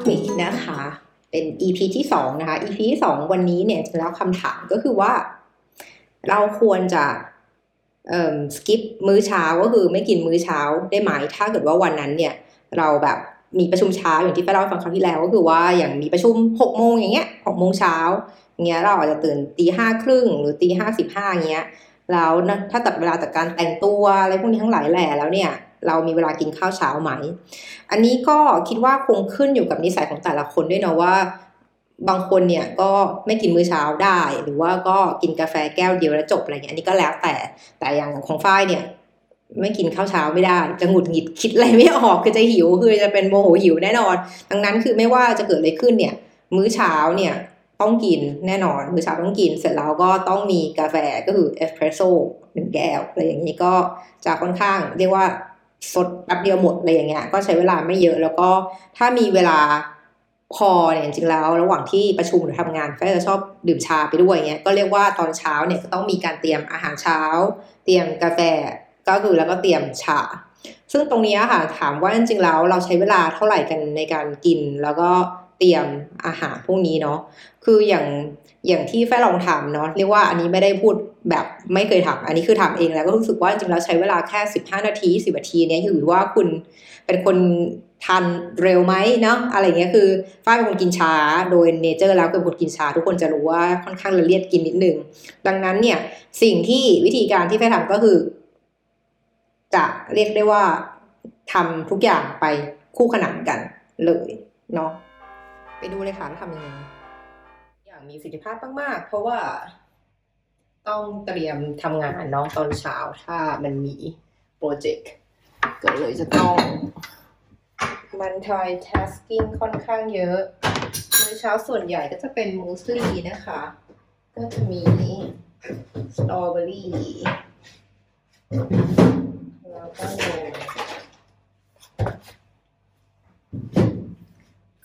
topic นะคะ เป็น EP ที่สองนะคะ EP ที่สองวันนี้เนี่ยจะแล้วคำถามก็คือว่า เราควรจะเอ่อ skip มื้อเช้าก็คือไม่กินมื้อเช้าได้ไหมถ้าเกิดว่าวันนั้นเนี่ยเราแบบมีประชุมเช้าอย่างที่ไปเล่าให้ฟังครั้งที่แล้ว ก็คือว่าอย่างมีประชุมหกโมงอย่างเงี้ยหกโมงเช้าอย่างเงี้ยเราอาจจะตื่นตีห้าครึ่งหรือตีห้าสิบห้าเงี้ยแล้วถ้าตัดเวลาจากการแต่งตัวอะไรพวกนี้ทั้งหลายแหล่แล้วเนี่ย เรามีเวลากินข้าวเช้าไหม อันนี้ก็คิดว่าคงขึ้นอยู่กับนิสัยของแต่ละคนด้วยเนาะว่า บางคนเนี่ยก็ไม่กินมื้อเช้าได้ หรือว่าก็กินกาแฟแก้วเดียวแล้วจบอะไรเงี้ยอันนี้ก็แล้วแต่แต่อย่างของฝ้ายเนี่ยไม่กินข้าวเช้าไม่ได้ จะหงุดหงิดคิดอะไรไม่ออกคือจะหิวคือจะเป็นโมโหหิวแน่นอน ดังนั้นคือไม่ว่าจะเกิดอะไรขึ้นเนี่ย มื้อเช้าเนี่ยต้องกินแน่นอน มื้อเช้าต้องกิน เสร็จแล้วก็ต้องมีกาแฟก็คือเอสเพรสโซ่หนึ่งแก้วอะไรอย่างนี้ก็จะค่อนข้างเรียกว่า สดแป๊บเดียวหมดอะไรอย่างเงี้ยก็ใช้เวลาไม่เยอะแล้วก็ถ้ามีเวลาพอเนี่ยจริงๆแล้ว ระหว่างที่ประชุมหรือทำงานก็จะชอบดื่มชาไปด้วยเงี้ยก็เรียกว่าตอนเช้าเนี่ยก็ต้องมีการเตรียมอาหารเช้า เตรียมกาแฟก็คือแล้วก็เตรียมชา ซึ่งตรงนี้ค่ะถามว่าจริงๆแล้วเราใช้เวลาเท่าไหร่กันในการกินแล้วก็เตรียมอาหารพวกนี้เนาะคืออย่างอย่างที่แฟลองทำเนาะเรียกว่าอันนี้ไม่ได้พูด แบบไม่เคยทำอันนี้คือทำเองแล้วก็รู้สึกว่าจริงๆแล้วใช้เวลาแค่สิบห้านาทีสิบนาทีเนี้ยอยู่ว่าคุณเป็นคนทานเร็วไหมเนาะอะไรเงี้ยคือฝ้ายเป็นคนกินช้า โดยเนเจอร์แล้วเป็นคนกินช้า ทุกคนจะรู้ว่าค่อนข้างละเลียดกินนิดนึง ดังนั้นเนี่ยสิ่งที่วิธีการที่แฟทำก็คือ จะเรียกได้ว่าทำทุกอย่างไปคู่ขนานกันเลยเนาะไปดูเลยค่ะว่าทำยังไงอย่างมีประสิทธิภาพมากๆ เพราะว่า ต้องเตรียมทำงานเนาะตอนเช้าถ้ามันมีโปรเจกต์ก็เลยจะต้อง มันทอย tasking ค่อนข้างเยอะมื้อเช้าส่วนใหญ่ก็จะเป็นมูสลีนะคะ ก็จะมีสตรอเบอรี่แล้วก็นม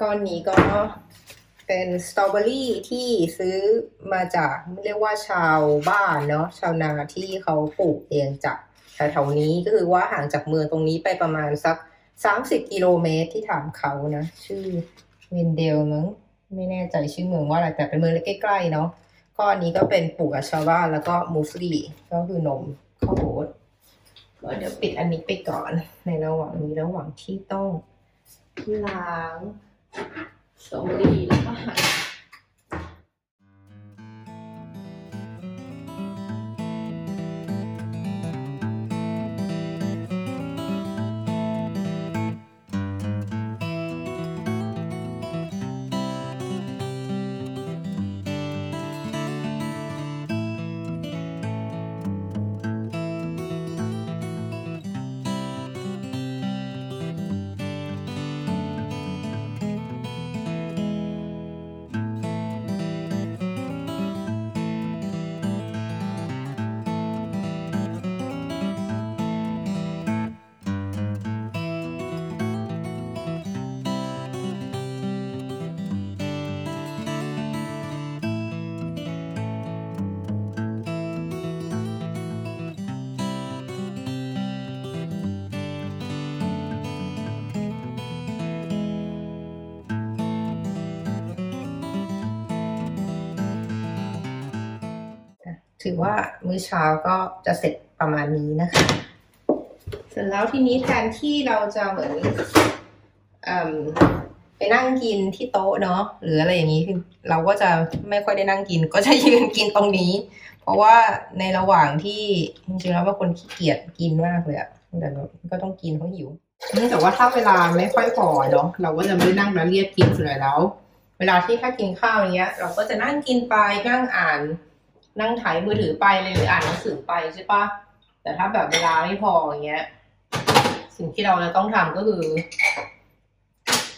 ก้อนนี้ก็ เป็นสตรอเบอรี่ที่ซื้อมาจากเรียกว่าชาวบ้านเนาะชาวนาที่เขาปลูกเองจากแถวๆนี้ก็คือว่าห่างจากเมืองตรงนี้ไปประมาณสักสามสิบกิโลเมตรที่ถามเขานะ ชื่อเวนเดลมั้งไม่แน่ใจชื่อเมืองว่าอะไรแต่เป็นเมืองเล็กใกล้ๆเนาะก็อันนี้ก็เป็นปลูกกับชาวบ้านแล้วก็มูสลีก็คือนมข้าวโอ๊ตก็เดี๋ยวปิดอันนี้ไปก่อนในระหว่างนี้ระหว่างที่ต้องล้าง สตรอ ถือว่ามื้อเช้าก็จะเสร็จประมาณนี้นะคะ เสร็จแล้วทีนี้แทนที่เราจะเหมือนอไปนั่งกินที่โต๊ะเนาะหรืออะไรอย่างนี้คือเราก็จะไม่ค่อยได้นั่งกิน ก็จะยืนกินตรงนี้ เพราะว่าในระหว่างที่จริงๆแล้วเป็นคนขี้เกียจกินมากเลยอะแต่ก็ต้องกินเพราะหิวเนื่องจากว่าถ้าเวลาไม่ค่อยพอเนาะเราก็จะไม่นั่งแล้วเรียกกินเลยแล้ว เวลาที่ถ้ากินข้าวอย่างเงี้ย เราก็จะนั่งกินไปนั่งอ่าน นั่งถ่ายมือถือไปเลยหรืออ่านหนังสือไปใช่ปะแต่ถ้าแบบเวลาไม่พออย่างเงี้ย สิ่งที่เราจะต้องทำก็คือ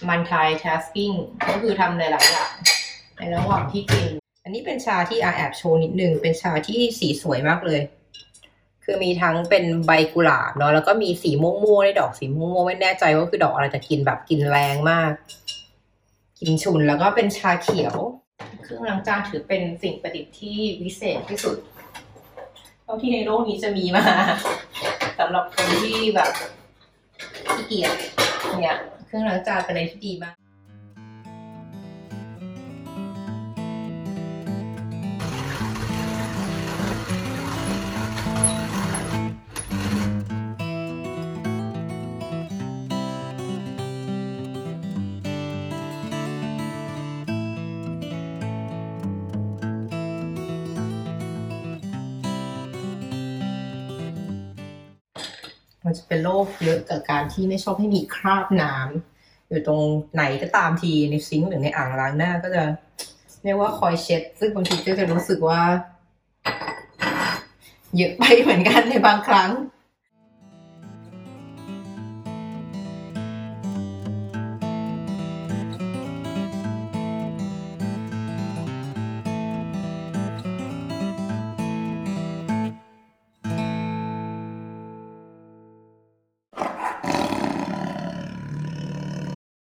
multitasking ก็คือทำหลายๆอย่างในระหว่างที่กิน อันนี้เป็นชาที่อาแอบโชว์นิดนึง เป็นชาที่สีสวยมากเลย คือมีทั้งเป็นใบกุหลาบเนาะแล้วก็มีสีม่วงๆในดอกสีม่วงๆไม่แน่ใจว่าคือดอกอะไรแต่กินแบบกินแรงมาก กินฉุนแล้วก็เป็นชาเขียว เครื่องล้างจานถือเป็นสิ่งประดิษฐ์ที่วิเศษที่สุดเท่าที่ในโลกนี้จะมีมาสำหรับคนที่แบบขี้เกียจเนี่ยเครื่องล้างจานเป็นอะไรที่ดีมาก มันจะเป็นโรคเยอะกับการที่ไม่ชอบให้มีคราบน้ำอยู่ตรงไหนก็ตามทีในซิงค์หรือในอ่างล้างหน้าก็จะเรียกว่าคอยเช็ด ซึ่งบางทีก็จะรู้สึกว่า เยอะไปเหมือนกันในบางครั้ง